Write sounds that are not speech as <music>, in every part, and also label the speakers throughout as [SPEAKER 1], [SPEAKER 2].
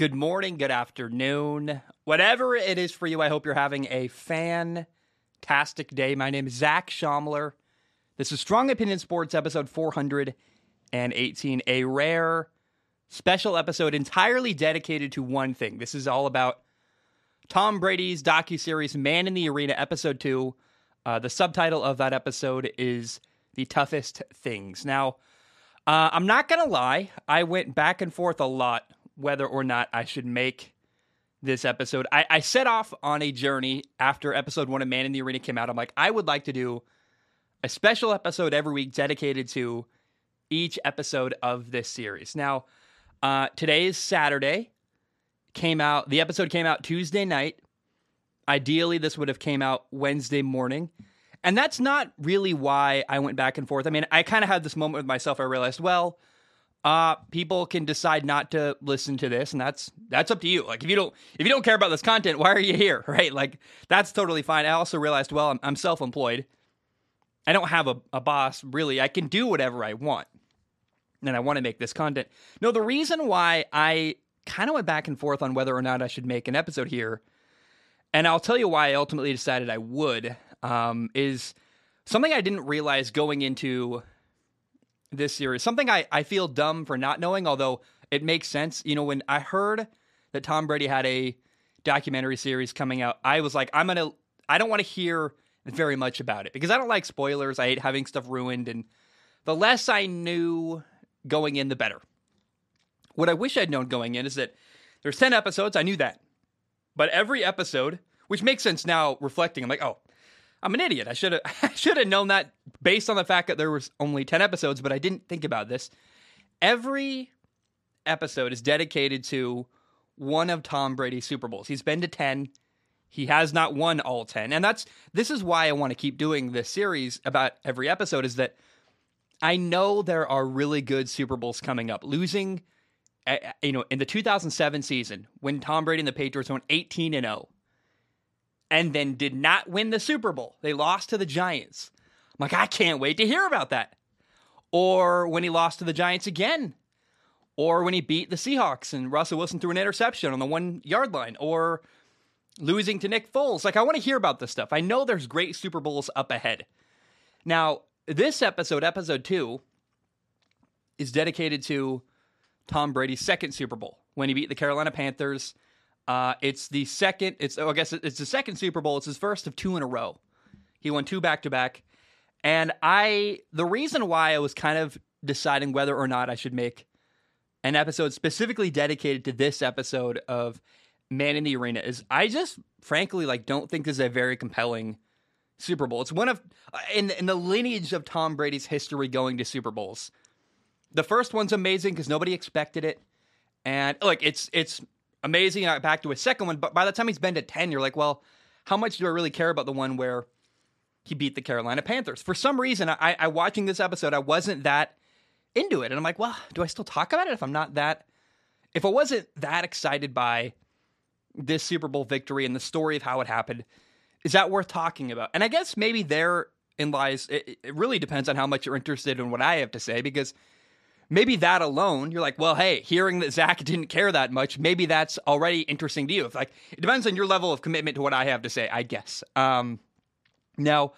[SPEAKER 1] good morning, good afternoon, whatever it is for you. I hope you're having a fantastic day. My name is Zach Shomler. This is Strong Opinion Sports, episode 418, a rare special episode entirely dedicated to one thing. This is all about Tom Brady's docuseries Man in the Arena, episode two. Uh, the subtitle of that episode is The Toughest Things. Now, uh, I'm not going to lie, I went back and forth a lot whether or not I should make this episode. I, I set off on a journey after episode one of Man in the Arena came out. I'm like, I would like to do a special episode every week dedicated to each episode of this series. Now, uh, today is Saturday. Came out. The episode came out Tuesday night. Ideally, this would have came out Wednesday morning. And that's not really why I went back and forth. I mean, I kind of had this moment with myself. I realized, well, uh, people can decide not to listen to this, and that's that's up to you. Like if you don't if you don't care about this content, why are you here? <laughs> Right? Like that's totally fine. I also realized, well, I'm, I'm self employed. I don't have a, a boss really. I can do whatever I want, and I want to make this content. No, the reason why I kind of went back and forth on whether or not I should make an episode here, and I'll tell you why I ultimately decided I would um, is something I didn't realize going into this series. Something I, I feel dumb for not knowing, although it makes sense. You know, when I heard that Tom Brady had a documentary series coming out, I was like, I'm to, I don't want to hear very much about it because I don't like spoilers. I hate having stuff ruined. And the less I knew going in, the better. What I wish I'd known going in is that there's 10 episodes. I knew that. But every episode, which makes sense now reflecting, I'm like, oh, I'm an idiot. I should have <laughs> I should have known that based on the fact that there was only 10 episodes, but I didn't think about this. Every episode is dedicated to one of Tom Brady's Super Bowls. He's been to 10. He has not won all 10. And that's this is why I want to keep doing this series about every episode is that I know there are really good Super Bowls coming up. Losing eh, eh, you know, in the 2007 season when Tom Brady and the Patriots went 18 and 0 and then did not win the Super Bowl. They lost to the Giants. I'm like, I can't wait to hear about that. Or when he lost to the Giants again. Or when he beat the Seahawks and Russell Wilson threw an interception on the one yard line. Or losing to Nick Foles. Like, I want to hear about this stuff. I know there's great Super Bowls up ahead. Now, this episode, episode two, is dedicated to Tom Brady's second Super Bowl when he beat the Carolina Panthers uh, it's the second. It's oh, I guess it's the second Super Bowl. It's his first of two in a row. He won two back to back, and I the reason why I was kind of deciding whether or not I should make an episode specifically dedicated to this episode of Man in the Arena is I just frankly like don't think this is a very compelling Super Bowl. It's one of uh, in in the lineage of Tom Brady's history going to Super Bowls. The first one's amazing because nobody expected it, and like it's it's amazing. I back to a second one, but by the time he's been to 10, you're like, well, how much do I really care about the one where he beat the Carolina Panthers? For some reason, I, I watching this episode, I wasn't that into it. And I'm like, well, do I still talk about it if I'm not that, if I wasn't that excited by this Super Bowl victory and the story of how it happened, is that worth talking about? And I guess maybe there in lies, it, it really depends on how much you're interested in what I have to say because – maybe that alone, you're like, well, hey, hearing that Zach <laughs> didn't care that much, maybe that's already interesting to you. If like it depends on your level of commitment to what I have to say, I guess. Um, now,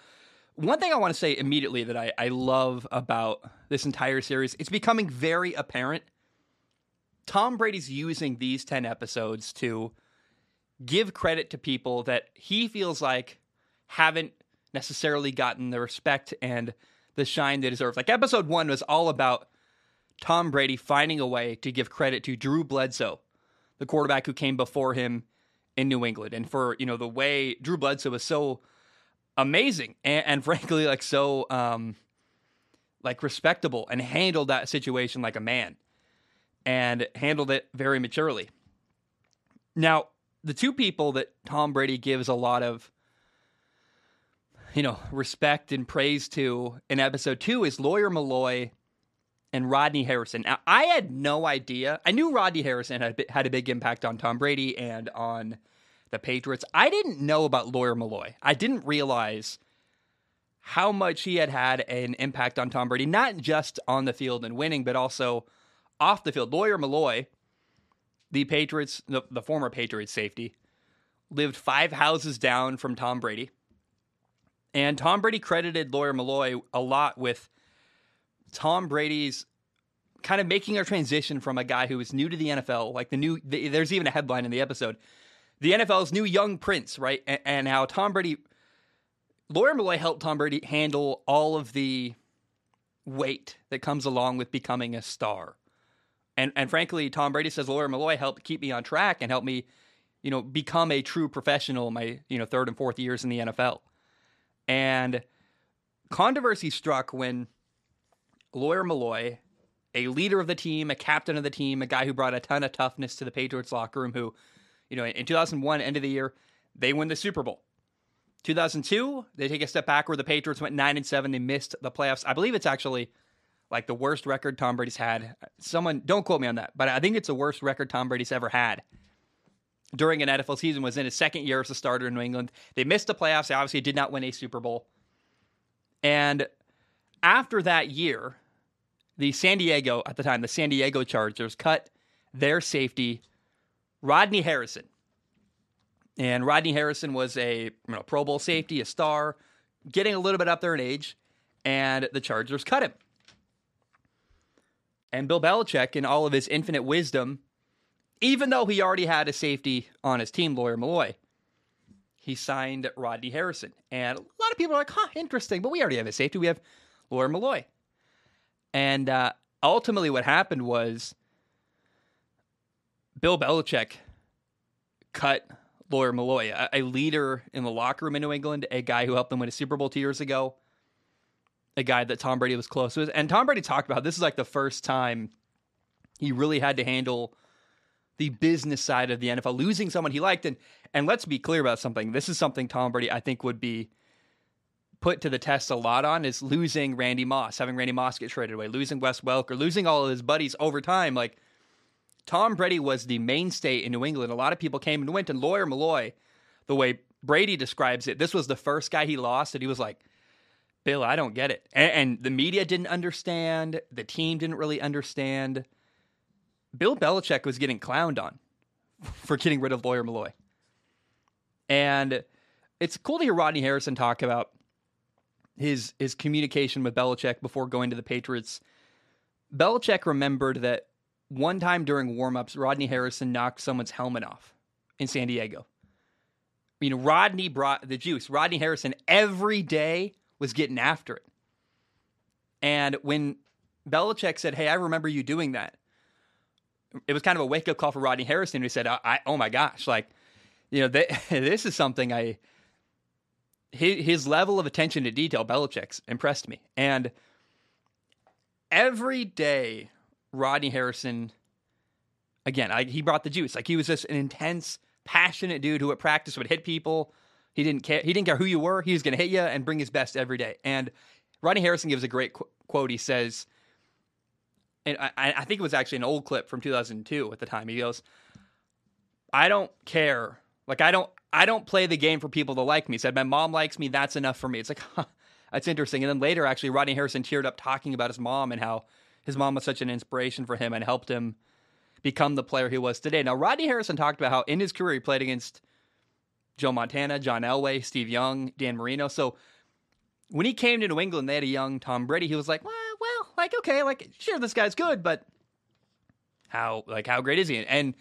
[SPEAKER 1] one thing I want to say immediately that I, I love about this entire series, it's becoming very apparent. Tom Brady's using these 10 episodes to give credit to people that he feels like haven't necessarily gotten the respect and the shine they deserve. Like episode one was all about Tom Brady finding a way to give credit to Drew Bledsoe, the quarterback who came before him in New England, and for you know the way Drew Bledsoe was so amazing and, and <laughs> frankly like so um, like respectable and handled that situation like a man and handled it very maturely. Now, the two people that Tom Brady gives a lot of you know respect and praise to in episode 2 is Lawyer Milloy and Rodney Harrison. Now, I had no idea. I knew Rodney Harrison had, had a big impact on Tom Brady and on the Patriots. I didn't know about Lawyer Milloy. I didn't realize how much he had had an impact on Tom Brady, not just on the field and winning, but also off the field. Lawyer Milloy, the Patriots, the, the former Patriots safety, lived five houses down from Tom Brady. And Tom Brady credited Lawyer Milloy a lot with Tom Brady's kind of making a transition from a guy who was new to the NFL, like the new, the, there's even a headline in the episode, the NFL's new young prince, right? And, and how Tom Brady, Lawyer Milloy helped Tom Brady handle all of the weight that comes along with becoming a star. And and frankly, Tom Brady says Lawyer Milloy helped keep me on track and help me, you know, become a true professional in my, you know, third and fourth years in the NFL. And controversy struck when Lawyer Milloy, a leader of the team, a captain of the team, a guy who brought a ton of toughness to the Patriots locker room, who, you know, in 2001, end of the year, they win the Super Bowl. 2002, they take a step back where The Patriots went nine and seven. They missed the playoffs. I believe it's actually like the worst record Tom Brady's had. Someone don't quote me on that, but I think it's the worst record Tom Brady's ever had during an NFL season. Was in his second year as a starter in New England. They missed the playoffs. They obviously did not win a Super Bowl. And after that year, the San Diego at the time, the San Diego Chargers cut their safety, Rodney Harrison. And Rodney Harrison was a you know, Pro Bowl safety, a star, getting a little bit up there in age, and the Chargers cut him. And Bill Belichick, in all of his infinite wisdom, even though he already had a safety on his team, Lawyer Milloy, he signed Rodney Harrison. And a lot of people are like, huh, interesting, but we already have a safety. We have Lawyer Milloy. And uh, ultimately, what happened was Bill Belichick cut Lawyer Milloy, a, a, leader in the locker room in New England, a guy who helped them win a Super Bowl two years ago, a guy that Tom Brady was close with. And Tom Brady talked about this is like the first time he really had to handle the business side of the NFL, losing someone he liked. And and let's be clear about something. This is something Tom Brady I think would be put to the test a lot on is losing Randy Moss, having Randy Moss get traded away, losing Wes Welker, losing all of his buddies over time. Like Tom Brady was the mainstay in New England. A lot of people came and went, and Lawyer Milloy, the way Brady describes it, this was the first guy he lost, and he was like, Bill, I don't get it. And, and, the media didn't understand. The team didn't really understand. Bill Belichick was getting clowned on <laughs> for getting rid of Lawyer Milloy. And it's cool to hear Rodney Harrison talk about his his communication with Belichick before going to the Patriots. Belichick remembered that one time during warmups, Rodney Harrison knocked someone's helmet off in San Diego. I mean, Rodney brought the juice. Rodney Harrison every day was getting after it. And when Belichick said, Hey, I remember you doing that, it was kind of a wake up call for Rodney Harrison. He said, I, I, Oh my gosh, like, you know, they, <laughs> this is something I, his, his level of attention to detail, Belichick's impressed me. And every day Rodney Harrison, again, I, he brought the juice. Like he was just an intense, passionate dude who at practice would hit people. He didn't care. He didn't care who you were. He was going to hit you and bring his best every day. And Rodney Harrison gives a great qu- quote. He says, and I, I think it was actually an old clip from 2002 at the time. He goes, "I don't care. Like I don't. I don't play the game for people to like me." Said, "My mom likes me. That's enough for me." It's like, <laughs> huh, that's interesting. And then later, actually, Rodney Harrison teared up talking about his mom and how his mom was such an inspiration for him and helped him become the player he was today. Now, Rodney Harrison talked about how in his career he played against Joe Montana, John Elway, Steve Young, Dan Marino. So when he came to New England, they had a young Tom Brady. He was like, well, well, like okay, like sure, this guy's good, but how like how great is he? And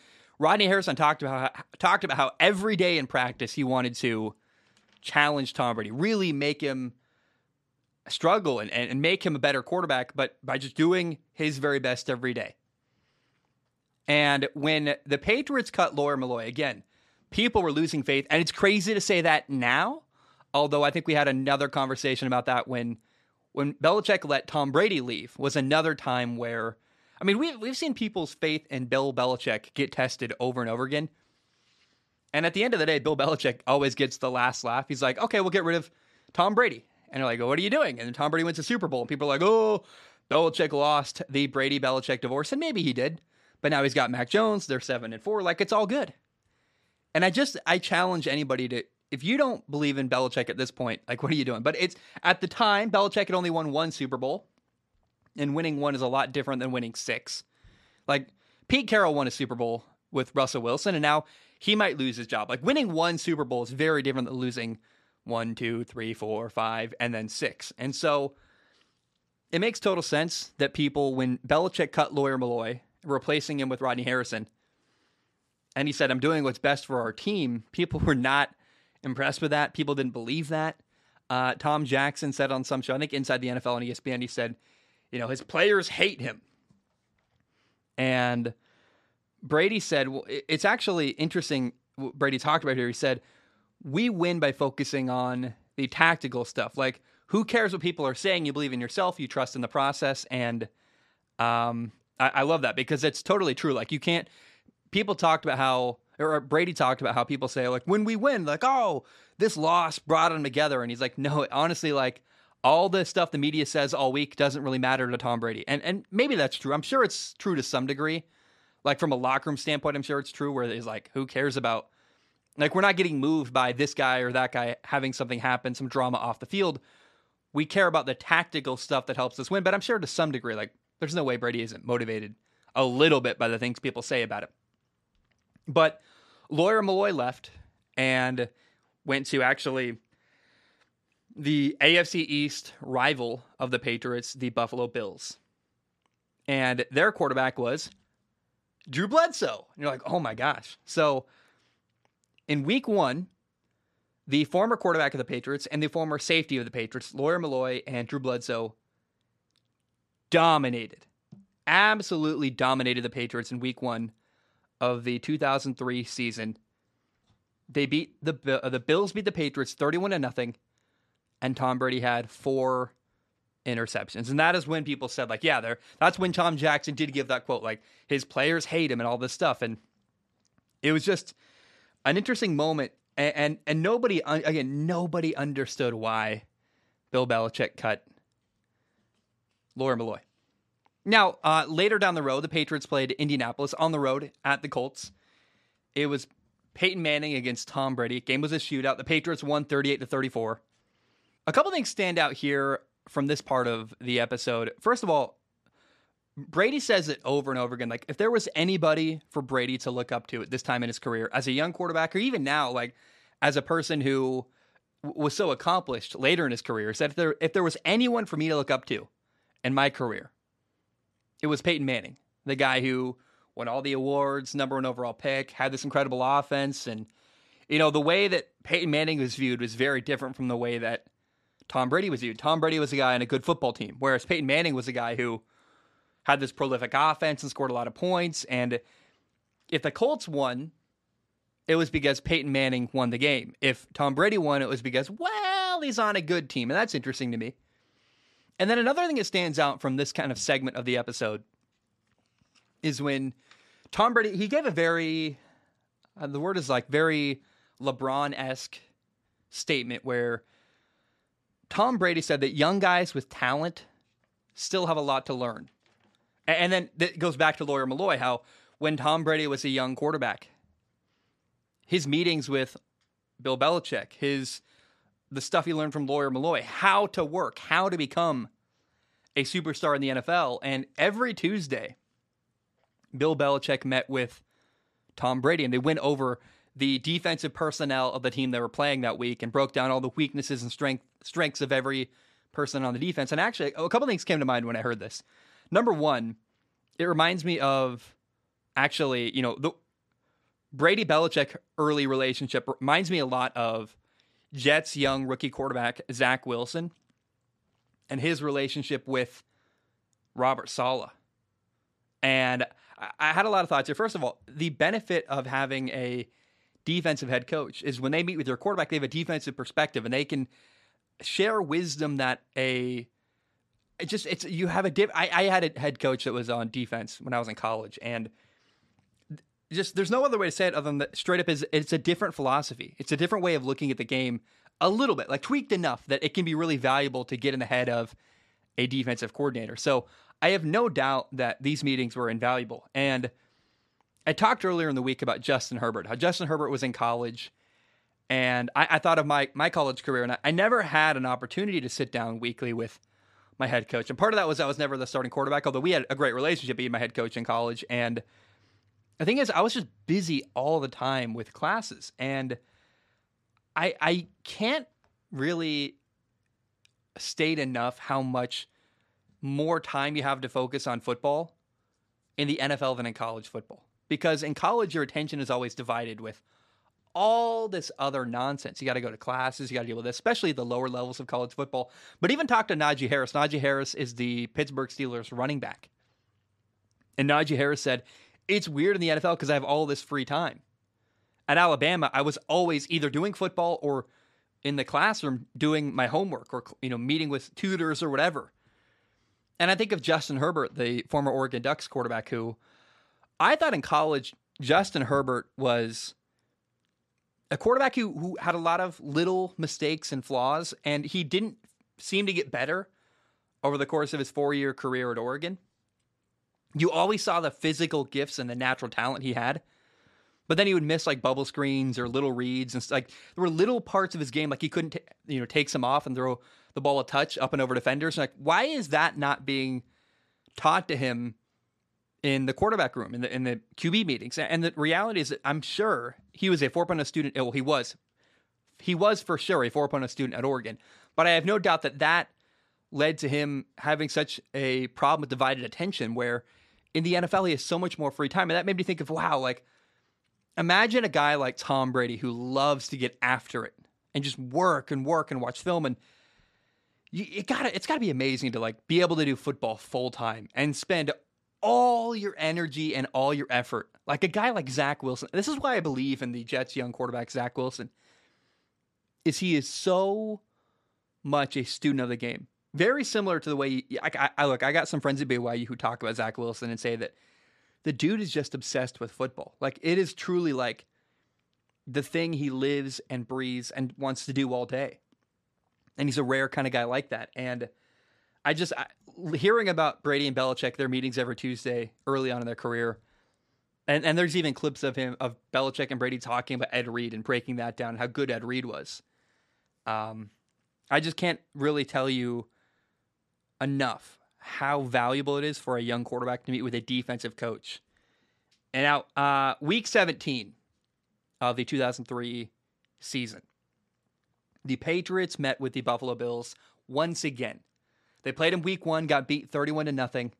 [SPEAKER 1] Rodney Harrison talked about how, talked about how every day in practice he wanted to challenge Tom Brady, really make him struggle and, and make him a better quarterback, but by just doing his very best every day. And when the Patriots cut Lawyer Milloy, again, people were losing faith. And it's crazy to say that now, although I think we had another conversation about that when when Belichick let Tom Brady leave was another time where I mean we've we've seen people's faith in Bill Belichick get tested over and over again. And at the end of the day, Bill Belichick always gets the last laugh. He's like, okay, we'll get rid of Tom Brady. And they're like, what are you doing? And Tom Brady wins the Super Bowl. And people are like, oh, Belichick lost the Brady Belichick divorce. And maybe he did. But now he's got Mac Jones. They're seven and four. Like, it's all good. And I just, I challenge anybody to, if you don't believe in Belichick at this point, like, what are you doing? But it's, at the time, Belichick had only won one Super Bowl. And winning one is a lot different than winning six. Like, Pete Carroll won a Super Bowl with Russell Wilson, and now he might lose his job. Like winning one Super Bowl is very different than losing one, two, three, four, five, and then six. And so it makes total sense that people, when Belichick cut Lawyer Milloy, replacing him with Rodney Harrison, and he said, I'm doing what's best for our team, people were not impressed with that. People didn't believe that. Uh, Tom Jackson said on some show, I think Inside the NFL on ESPN, he said, you know, his players hate him. And Brady said, well, it's actually interesting. Brady talked about here. He said, we win by focusing on the tactical stuff. Like, who cares what people are saying? You believe in yourself, you trust in the process. And um, I, I love that because it's totally true. Like, you can't, people talked about how, or Brady talked about how people say, like, when we win, like, oh, this loss brought them together. And he's like, no, honestly, like, all the stuff the media says all week doesn't really matter to Tom Brady. And and maybe that's true. I'm sure it's true to some degree. Like from a locker room standpoint, I'm sure it's true where it's like, who cares about like we're not getting moved by this guy or that guy having something happen, some drama off the field. We care about the tactical stuff that helps us win, but I'm sure to some degree, like there's no way Brady isn't motivated a little bit by the things people say about it. But lawyer Milloy left and went to actually the AFC East rival of the Patriots, the Buffalo Bills. And their quarterback was Drew Bledsoe. And you're like, oh my gosh. So in week one, the former quarterback of the Patriots and the former safety of the Patriots, Lawyer Milloy and Drew Bledsoe, dominated, absolutely dominated the Patriots in week one of the 2003 season. They beat the uh, the Bills beat the Patriots 31 to nothing, and Tom Brady had four interceptions. And that is when people said, like, yeah, there that's when Tom Jackson did give that quote, like, his players hate him and all this stuff. And it was just an interesting moment. And and, and nobody again, nobody understood why Bill Belichick cut Lawyer Milloy. Now, uh, later down the road, the Patriots played Indianapolis on the road at the Colts. It was Peyton Manning against Tom Brady. Game was a shootout. The Patriots won 38 to 34. A couple things stand out here from this part of the episode. First of all, Brady says it over and over again. Like, if there was anybody for Brady to look up to at this time in his career, as a young quarterback, or even now, like as a person who was so accomplished later in his career, said if there if there was anyone for me to look up to in my career, it was Peyton Manning, the guy who won all the awards, number one overall pick, had this incredible offense, and you know the way that Peyton Manning was viewed was very different from the way that Tom Brady was viewed. Tom Brady was a guy on a good football team, whereas Peyton Manning was a guy who had this prolific offense and scored a lot of points. And if the Colts won, it was because Peyton Manning won the game. If Tom Brady won, it was because, well, he's on a good team. And that's interesting to me. And then another thing that stands out from this kind of segment of the episode is when Tom Brady, he gave a very, uh, the word is like very LeBron esque statement where Tom Brady said that young guys with talent still have a lot to learn. And then it goes back to Lawyer Milloy how when Tom Brady was a young quarterback, his meetings with Bill Belichick, his the stuff he learned from Lawyer Milloy, how to work, how to become a superstar in the NFL. And every Tuesday, Bill Belichick met with Tom Brady and they went over the defensive personnel of the team they were playing that week and broke down all the weaknesses and strength strengths of every person on the defense. And actually, a couple things came to mind when I heard this. Number one, it reminds me of actually, you know, the Brady Belichick early relationship reminds me a lot of Jets young rookie quarterback Zach Wilson and his relationship with Robert Saleh. And I had a lot of thoughts here. First of all, the benefit of having a defensive head coach is when they meet with their quarterback, they have a defensive perspective and they can share wisdom that a it just it's you have a diff. I, I had a head coach that was on defense when I was in college, and just there's no other way to say it other than that straight up is it's a different philosophy. It's a different way of looking at the game, a little bit like tweaked enough that it can be really valuable to get in the head of a defensive coordinator. So I have no doubt that these meetings were invaluable. And I talked earlier in the week about Justin Herbert, how Justin Herbert was in college. And I, I thought of my, my college career, and I, I, never had an opportunity to sit down weekly with my head coach. And part of that was I was never the starting quarterback, although we had a great relationship being my head coach in college. And the thing is, I was just busy all the time with classes, and I I can't really state enough how much more time you have to focus on football in the NFL than in college football. Because in college, your attention is always divided with all this other nonsense. You got to go to classes, you got to deal with this, especially the lower levels of college football. But even talk to Najee Harris. Najee Harris is the Pittsburgh Steelers running back. And Najee Harris said, It's weird in the NFL because I have all this free time. At Alabama, I was always either doing football or in the classroom doing my homework or you know meeting with tutors or whatever. And I think of Justin Herbert, the former Oregon Ducks quarterback, who I thought in college Justin Herbert was a quarterback who who had a lot of little mistakes and flaws, and he didn't seem to get better over the course of his four year career at Oregon. You always saw the physical gifts and the natural talent he had, but then he would miss like bubble screens or little reads and like there were little parts of his game like he couldn't t- you know take some off and throw the ball a touch up and over defenders. Like why is that not being taught to him in the quarterback room in the in the QB meetings. And the reality is that I'm sure he was a 4.0 student. Well, he was, he was for sure a 4.0 student at Oregon. But I have no doubt that that led to him having such a problem with divided attention. Where in the NFL he has so much more free time, and that made me think of wow, like imagine a guy like Tom Brady who loves to get after it and just work and work and watch film and you, it gotta it's gotta be amazing to like be able to do football full time and spend all your energy and all your effort. Like a guy like Zach Wilson. This is why I believe in the Jets' young quarterback, Zach Wilson, is he is so much a student of the game. Very similar to the way you, I, I, look. I got some friends at BYU who talk about Zach Wilson and say that the dude is just obsessed with football. Like it is truly like the thing he lives and breathes and wants to do all day. And he's a rare kind of guy like that. And I just I, hearing about Brady and Belichick, their meetings every Tuesday early on in their career, and and there's even clips of him of Belichick and Brady talking about Ed Reed and breaking that down, how good Ed Reed was. Um, I just can't really tell you enough how valuable it is for a young quarterback to meet with a defensive coach. And now, uh, week 17 of the 2003 season, the Patriots met with the Buffalo Bills once again. They played in week one, got beat 31 to nothing.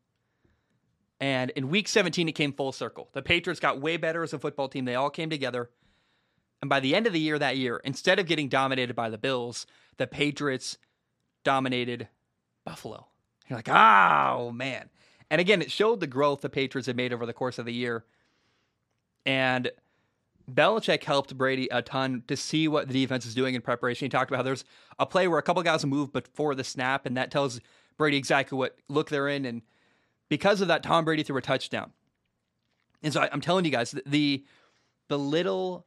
[SPEAKER 1] And in week 17, it came full circle. The Patriots got way better as a football team. They all came together. And by the end of the year that year, instead of getting dominated by the Bills, the Patriots dominated Buffalo. You're like, oh, man. And again, it showed the growth the Patriots had made over the course of the year. And Belichick helped Brady a ton to see what the defense is doing in preparation. He talked about how there's a play where a couple guys move before the snap, and that tells Brady exactly what look they're in. And because of that, Tom Brady threw a touchdown. And so I, am telling you guys, the the little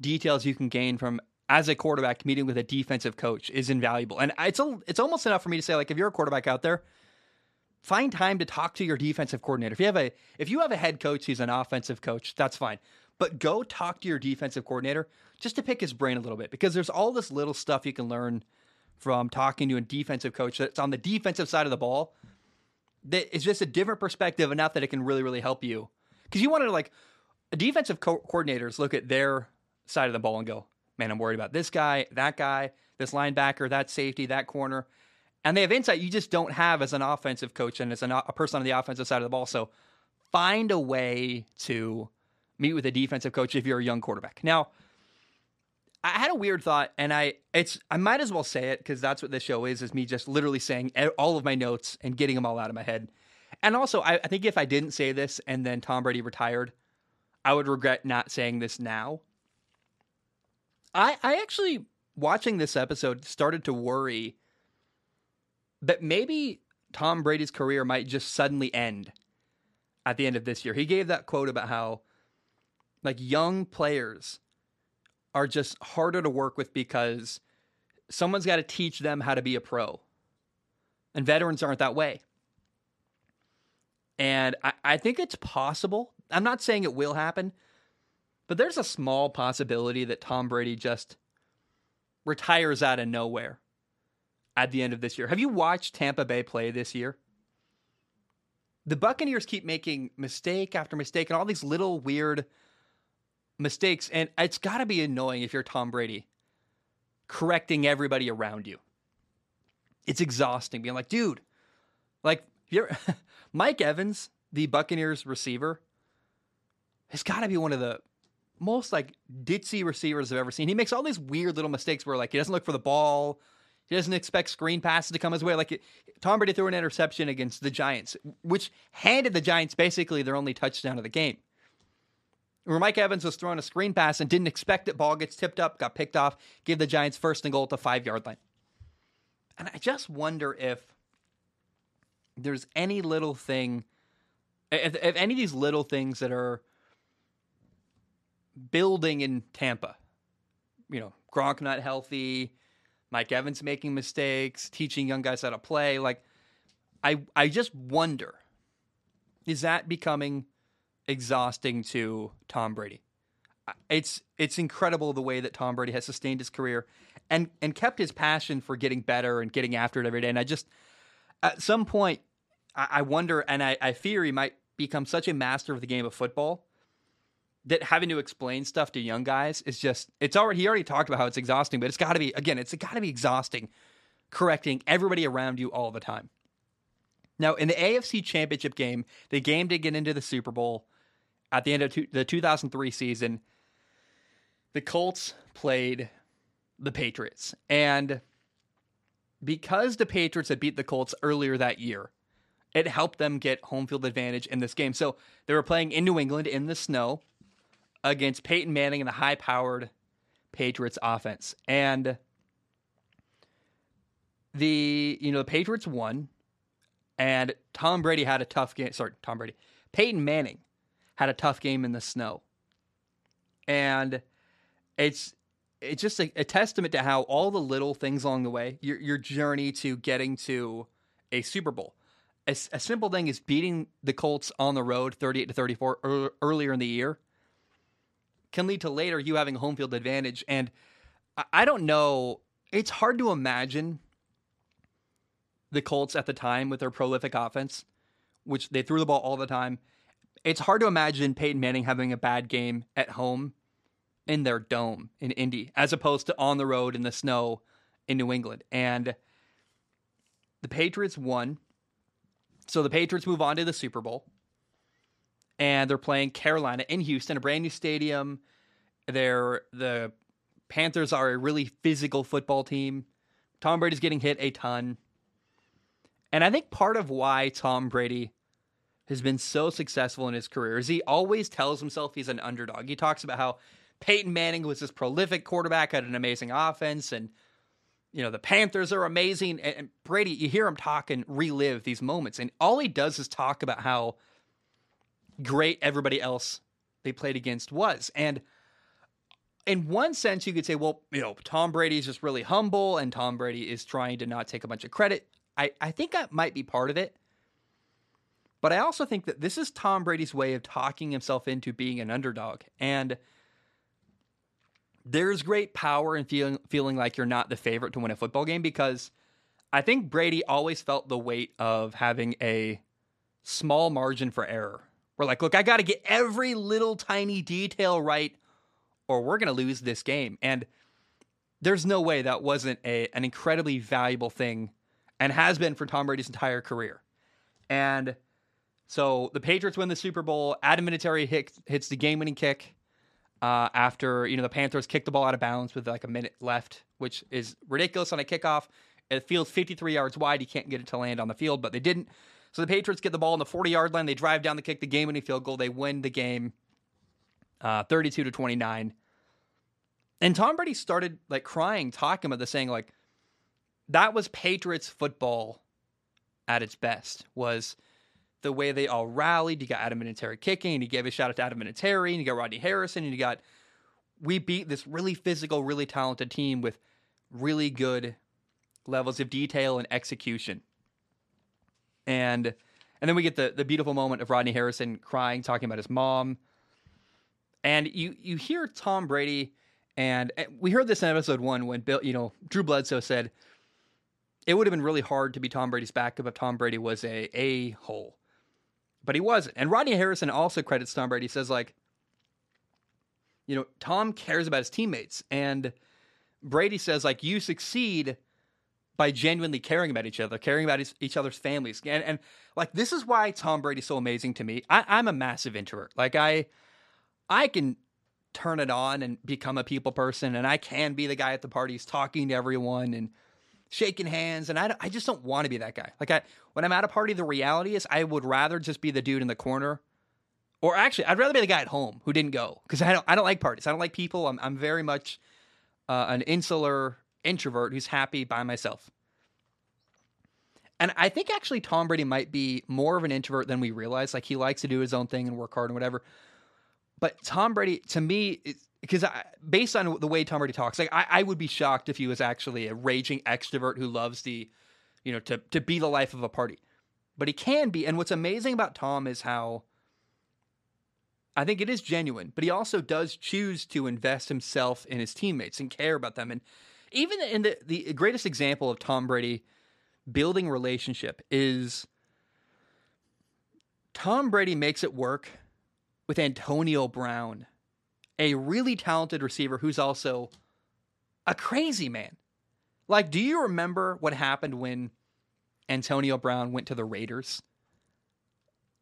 [SPEAKER 1] details you can gain from as a quarterback meeting with a defensive coach is invaluable. And it's a, it's almost enough for me to say, like, if you're a quarterback out there, find time to talk to your defensive coordinator. If you have a if you have a head coach who's an offensive coach, that's fine but go talk to your defensive coordinator just to pick his brain a little bit because there's all this little stuff you can learn from talking to a defensive coach that's on the defensive side of the ball that is just a different perspective enough that it can really really help you. Because you want to like defensive co- coordinators look at their side of the ball and go man i'm worried about this guy that guy this linebacker that safety that corner. And they have insight you just don't have as an offensive coach and as an, a person on the offensive side of the ball. So find a way to meet with a defensive coach if you're a young quarterback. Now, I had a weird thought, and I it's I might as well say it because that's what this show is: is me just literally saying all of my notes and getting them all out of my head. And also, I, I think if I didn't say this and then Tom Brady retired, I would regret not saying this now. I I actually watching this episode started to worry that maybe Tom Brady's career might just suddenly end at the end of this year. He gave that quote about how like young players are just harder to work with because someone's got to teach them how to be a pro. And veterans aren't that way. And I, I think it's possible. I'm not saying it will happen, but there's a small possibility that Tom Brady just retires out of nowhere at the end of this year. Have you watched Tampa Bay play this year? the Buccaneers keep making mistake after mistake and all these little weird mistakes. And it's got to be annoying if you're Tom Brady correcting everybody around you. It's exhausting being like, dude, like, you're <laughs> Mike Evans, the Buccaneers receiver, has got to be one of the most like ditzy receivers I've ever seen. He makes all these weird little mistakes where like he doesn't look for the ball. He doesn't expect screen passes to come his way. Like Tom Brady threw an interception against the Giants, which handed the Giants basically their only touchdown of the game. Where Mike Evans was throwing a screen pass and didn't expect it, ball gets tipped up, got picked off, gave the Giants first and goal at the five yard line. And I just wonder if there's any little thing, if, if any of these little things that are building in Tampa, you know, Gronk not healthy, Mike Evans making mistakes, teaching young guys how to play. Like, I I just wonder, is that becoming exhausting to Tom Brady? It's it's incredible the way that Tom Brady has sustained his career and and kept his passion for getting better and getting after it every day. And I just at some point I, I wonder and I, I fear he might become such a master of the game of football that having to explain stuff to young guys is just it's already he already talked about how it's exhausting, but it's got to be again, it's got to be exhausting correcting everybody around you all the time. Now, in the AFC Championship game, the game to get into the Super Bowl at the end of two, the 2003 season, the Colts played the Patriots. And because the Patriots had beat the Colts earlier that year, it helped them get home field advantage in this game. So they were playing in New England in the snow against Peyton Manning and the high powered Patriots offense. And the you know the Patriots won and Tom Brady had a tough game sorry Tom Brady Peyton Manning had a tough game in the snow and it's it's just a, a testament to how all the little things along the way your your journey to getting to a Super Bowl a, a simple thing is beating the Colts on the road 38 to 34 er, earlier in the year can lead to later you having a home field advantage. And I don't know. It's hard to imagine the Colts at the time with their prolific offense, which they threw the ball all the time. It's hard to imagine Peyton Manning having a bad game at home in their dome in Indy, as opposed to on the road in the snow in New England. And the Patriots won. So the Patriots move on to the Super Bowl and they're playing Carolina in Houston, a brand new stadium. They're the Panthers are a really physical football team. Tom Brady's getting hit a ton. And I think part of why Tom Brady has been so successful in his career is he always tells himself he's an underdog. He talks about how Peyton Manning was this prolific quarterback, had an amazing offense, and you know the Panthers are amazing. And Brady, you hear him talk and relive these moments, and all he does is talk about how great everybody else they played against was. And in one sense, you could say, well, you know, Tom Brady is just really humble and Tom Brady is trying to not take a bunch of credit. I, I think that might be part of it. But I also think that this is Tom Brady's way of talking himself into being an underdog. And there's great power in feeling feeling like you're not the favorite to win a football game because I think Brady always felt the weight of having a small margin for error we're like, look, I got to get every little tiny detail right, or we're going to lose this game. And there's no way that wasn't a an incredibly valuable thing, and has been for Tom Brady's entire career. And so the Patriots win the Super Bowl. Adam Vinatieri hits, hits the game-winning kick uh, after you know the Panthers kick the ball out of bounds with like a minute left, which is ridiculous on a kickoff. It feels 53 yards wide. You can't get it to land on the field, but they didn't. So the Patriots get the ball on the 40 yard line. They drive down the kick, the game winning field goal. They win the game uh, 32 to 29. And Tom Brady started like crying, talking about this, saying, like, that was Patriots football at its best, was the way they all rallied. You got Adam Vinatieri kicking, and he gave a shout out to Adam Vinatieri, and you got Rodney Harrison, and you got, we beat this really physical, really talented team with really good levels of detail and execution. And and then we get the the beautiful moment of Rodney Harrison crying, talking about his mom, and you you hear Tom Brady, and we heard this in episode one when Bill, you know, Drew Bledsoe said it would have been really hard to be Tom Brady's backup if Tom Brady was a a hole, but he wasn't. And Rodney Harrison also credits Tom Brady. He says like, you know, Tom cares about his teammates, and Brady says like, you succeed by genuinely caring about each other, caring about his, each other's families, and and like this is why Tom Brady's so amazing to me. I, I'm a massive introvert. Like I, I can turn it on and become a people person, and I can be the guy at the parties talking to everyone and shaking hands, and I, I just don't want to be that guy. Like I, when I'm at a party, the reality is I would rather just be the dude in the corner, or actually, I'd rather be the guy at home who didn't go because I don't, I don't like parties. I don't like people. I'm, I'm very much uh, an insular introvert who's happy by myself. And I think actually Tom Brady might be more of an introvert than we realize. Like he likes to do his own thing and work hard and whatever. But Tom Brady, to me, because based on the way Tom Brady talks, like I, I, would be shocked if he was actually a raging extrovert who loves the, you know, to to be the life of a party. But he can be. And what's amazing about Tom is how I think it is genuine, but he also does choose to invest himself in his teammates and care about them. And even in the the greatest example of Tom Brady building relationship is Tom Brady makes it work with Antonio Brown, a really talented receiver who's also a crazy man. Like, do you remember what happened when Antonio Brown went to the Raiders?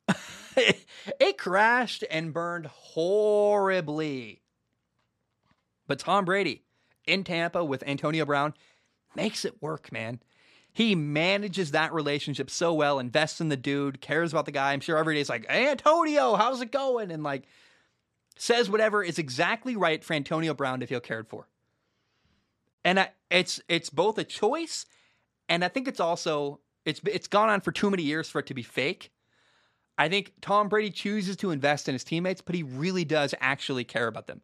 [SPEAKER 1] <laughs> it crashed and burned horribly. But Tom Brady in Tampa with Antonio Brown makes it work, man. He manages that relationship so well, invests in the dude, cares about the guy. I'm sure every day is like, hey, Antonio, how's it going? And like says whatever is exactly right for Antonio Brown to feel cared for. And I, it's it's both a choice, and I think it's also it's it's gone on for too many years for it to be fake. I think Tom Brady chooses to invest in his teammates, but he really does actually care about them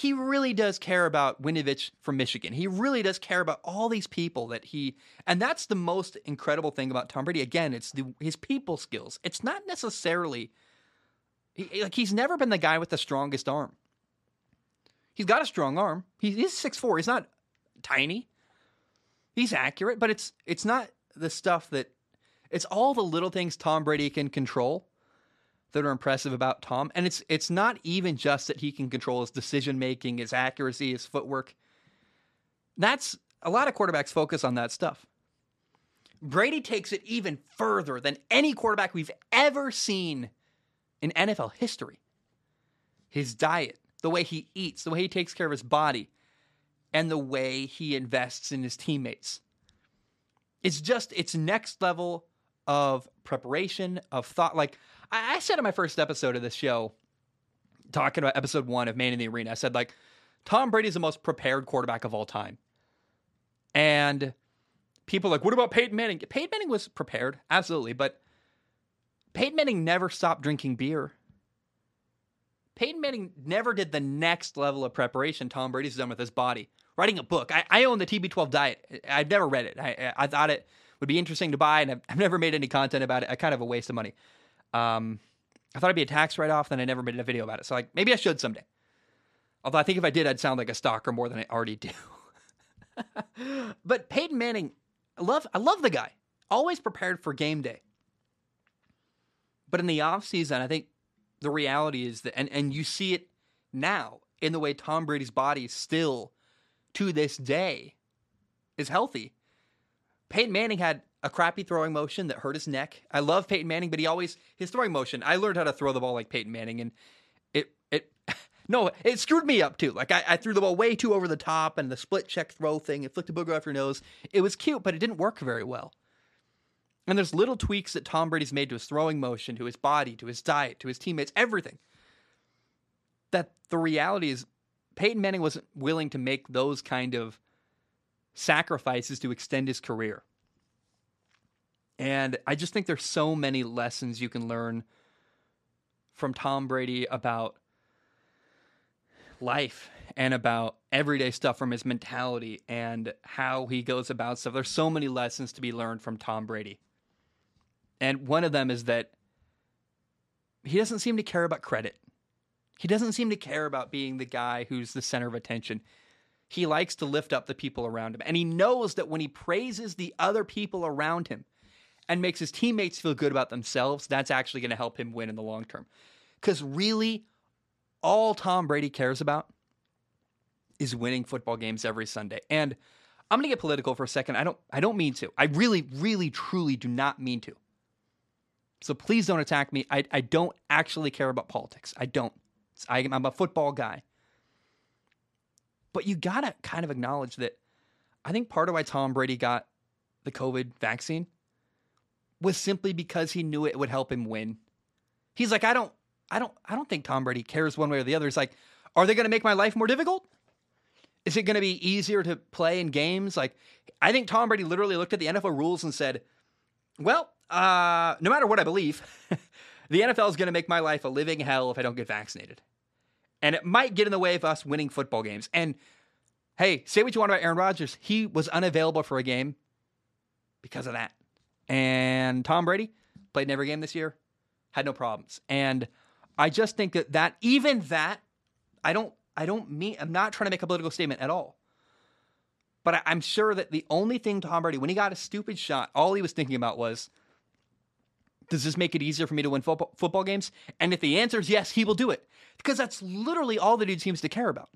[SPEAKER 1] he really does care about Winovich from Michigan. He really does care about all these people that he, and that's the most incredible thing about Tom Brady. Again, it's the, his people skills. It's not necessarily he, like he's never been the guy with the strongest arm. He's got a strong arm. He, he's six four. He's not tiny. He's accurate, but it's it's not the stuff that it's all the little things Tom Brady can control that are impressive about Tom. And it's it's not even just that he can control his decision making, his accuracy, his footwork. That's a lot of quarterbacks focus on that stuff. Brady takes it even further than any quarterback we've ever seen in NFL history. His diet, the way he eats, the way he takes care of his body, and the way he invests in his teammates. It's just, it's next level of preparation, of thought. Like, I, I said in my first episode of this show, talking about episode one of Man in the Arena, I said like Tom Brady's the most prepared quarterback of all time. And people like, what about Peyton Manning? Peyton Manning was prepared, absolutely, but Peyton Manning never stopped drinking beer. Peyton Manning never did the next level of preparation Tom Brady's done with his body. Writing a book. I, I own the TB12 diet. I've never read it. I, I thought it would be interesting to buy, and I've, I've never made any content about it. I kind of a waste of money. Um, I thought it'd be a tax write off, then I never made a video about it. So like maybe I should someday. Although I think if I did, I'd sound like a stalker more than I already do. <laughs> but Peyton Manning, I love I love the guy. Always prepared for game day. But in the offseason, I think the reality is that and, and you see it now in the way Tom Brady's body still to this day is healthy. Peyton Manning had a crappy throwing motion that hurt his neck. I love Peyton Manning, but he always his throwing motion. I learned how to throw the ball like Peyton Manning, and it it <laughs> no, it screwed me up too. Like I, I threw the ball way too over the top, and the split check throw thing, it flicked a booger off your nose. It was cute, but it didn't work very well. And there's little tweaks that Tom Brady's made to his throwing motion, to his body, to his diet, to his teammates, everything. That the reality is, Peyton Manning wasn't willing to make those kind of sacrifices to extend his career. And I just think there's so many lessons you can learn from Tom Brady about life and about everyday stuff from his mentality and how he goes about stuff. There's so many lessons to be learned from Tom Brady. And one of them is that he doesn't seem to care about credit. He doesn't seem to care about being the guy who's the center of attention. He likes to lift up the people around him. And he knows that when he praises the other people around him, and makes his teammates feel good about themselves, that's actually going to help him win in the long term. Because really, all Tom Brady cares about is winning football games every Sunday. And I'm going to get political for a second. I don't I don't mean to. I really really truly do not mean to. So please don't attack me. I I don't actually care about politics. I don't. I, I'm a football guy. But you got to kind of acknowledge that I think part of why Tom Brady got the COVID vaccine was simply because he knew it would help him win. He's like, I don't I don't I don't think Tom Brady cares one way or the other. It's like, are they going to make my life more difficult? Is it going to be easier to play in games? Like, I think Tom Brady literally looked at the NFL rules and said, well, uh, no matter what I believe, <laughs> the NFL is going to make my life a living hell if I don't get vaccinated. And it might get in the way of us winning football games. And hey, say what you want about Aaron Rodgers. He was unavailable for a game because of that. And Tom Brady played in every game this year, had no problems. And I just think that that even that, I don't I don't mean, I'm not trying to make a political statement at all. But I, am sure that the only thing Tom Brady, when he got a stupid shot, all he was thinking about was, does this make it easier for me to win football, football games? And if the answer is yes, he will do it. Because that's literally all the dude seems to care about.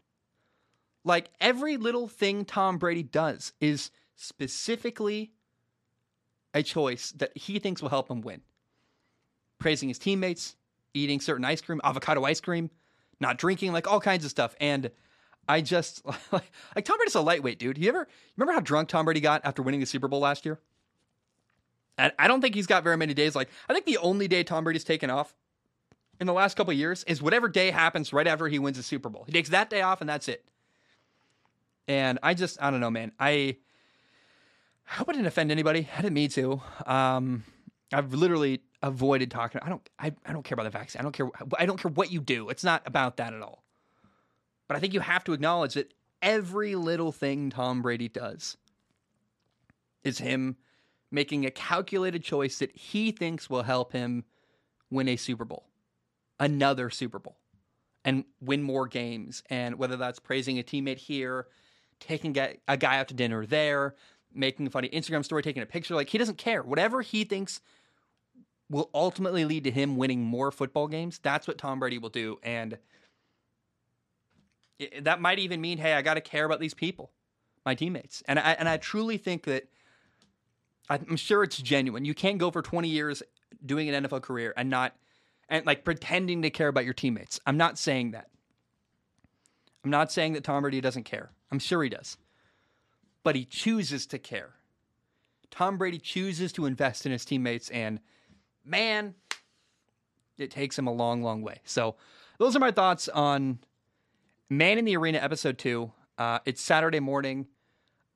[SPEAKER 1] Like every little thing Tom Brady does is specifically a choice that he thinks will help him win. Praising his teammates, eating certain ice cream, avocado ice cream, not drinking, like all kinds of stuff. And I just like, <laughs> like Tom Brady's a lightweight, dude. You ever remember how drunk Tom Brady got after winning the Super Bowl last year? And I don't think he's got very many days. Like I think the only day Tom Brady's taken off in the last couple years is whatever day happens right after he wins the Super Bowl. He takes that day off and that's it. And I just I don't know, man. I, I hope I didn't offend anybody. I didn't mean to. Um, I've literally avoided talking. I don't. I, I don't care about the vaccine. I don't care. I don't care what you do. It's not about that at all. But I think you have to acknowledge that every little thing Tom Brady does is him making a calculated choice that he thinks will help him win a Super Bowl, another Super Bowl, and win more games. And whether that's praising a teammate here, taking a guy out to dinner there, making a funny Instagram story, taking a picture, like he doesn't care. Whatever he thinks will ultimately lead to him winning more football games. That's what Tom Brady will do. And that might even mean, hey, I got to care about these people, my teammates. And I, and I truly think that I'm sure it's genuine. You can't go for 20 years doing an NFL career and not, and like pretending to care about your teammates. I'm not saying that. I'm not saying that Tom Brady doesn't care. I'm sure he does. But he chooses to care. Tom Brady chooses to invest in his teammates and man, it takes him a long, long way. So those are my thoughts on Man in the Arena episode two. Uh, it's Saturday morning.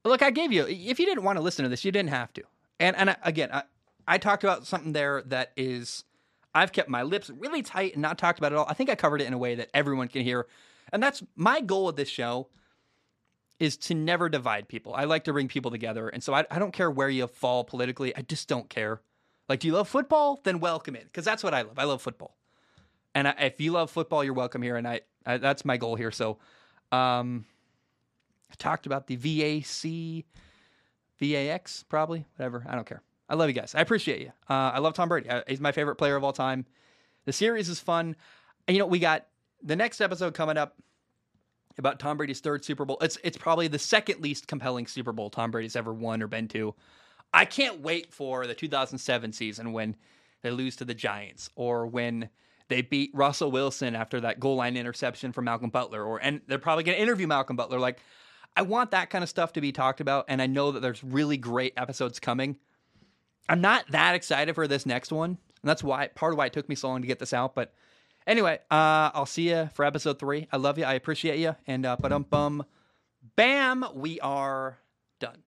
[SPEAKER 1] Look, I gave you. If you didn't want to listen to this, you didn't have to. And and again, I, I talked about something there that is. I've kept my lips really tight and not talked about it all. I think I covered it in a way that everyone can hear. And that's my goal of this show is to never divide people. I like to bring people together. And so I, I don't care where you fall politically. I just don't care. Like, do you love football? Then welcome it because that's what I love. I love football, and I, if you love football, you're welcome here. And I, I that's my goal here. So, um, I talked about the VAC, VAX, probably whatever. I don't care. I love you guys. I appreciate you. Uh, I love Tom Brady. I, he's my favorite player of all time. The series is fun. And, you know, we got the next episode coming up about Tom Brady's third Super Bowl. It's it's probably the second least compelling Super Bowl Tom Brady's ever won or been to. I can't wait for the 2007 season when they lose to the Giants or when they beat Russell Wilson after that goal line interception from Malcolm Butler or and they're probably going to interview Malcolm Butler like I want that kind of stuff to be talked about and I know that there's really great episodes coming. I'm not that excited for this next one. And that's why part of why it took me so long to get this out, but anyway, uh, I'll see you for episode 3. I love you. I appreciate you and uh um bum bam, we are done.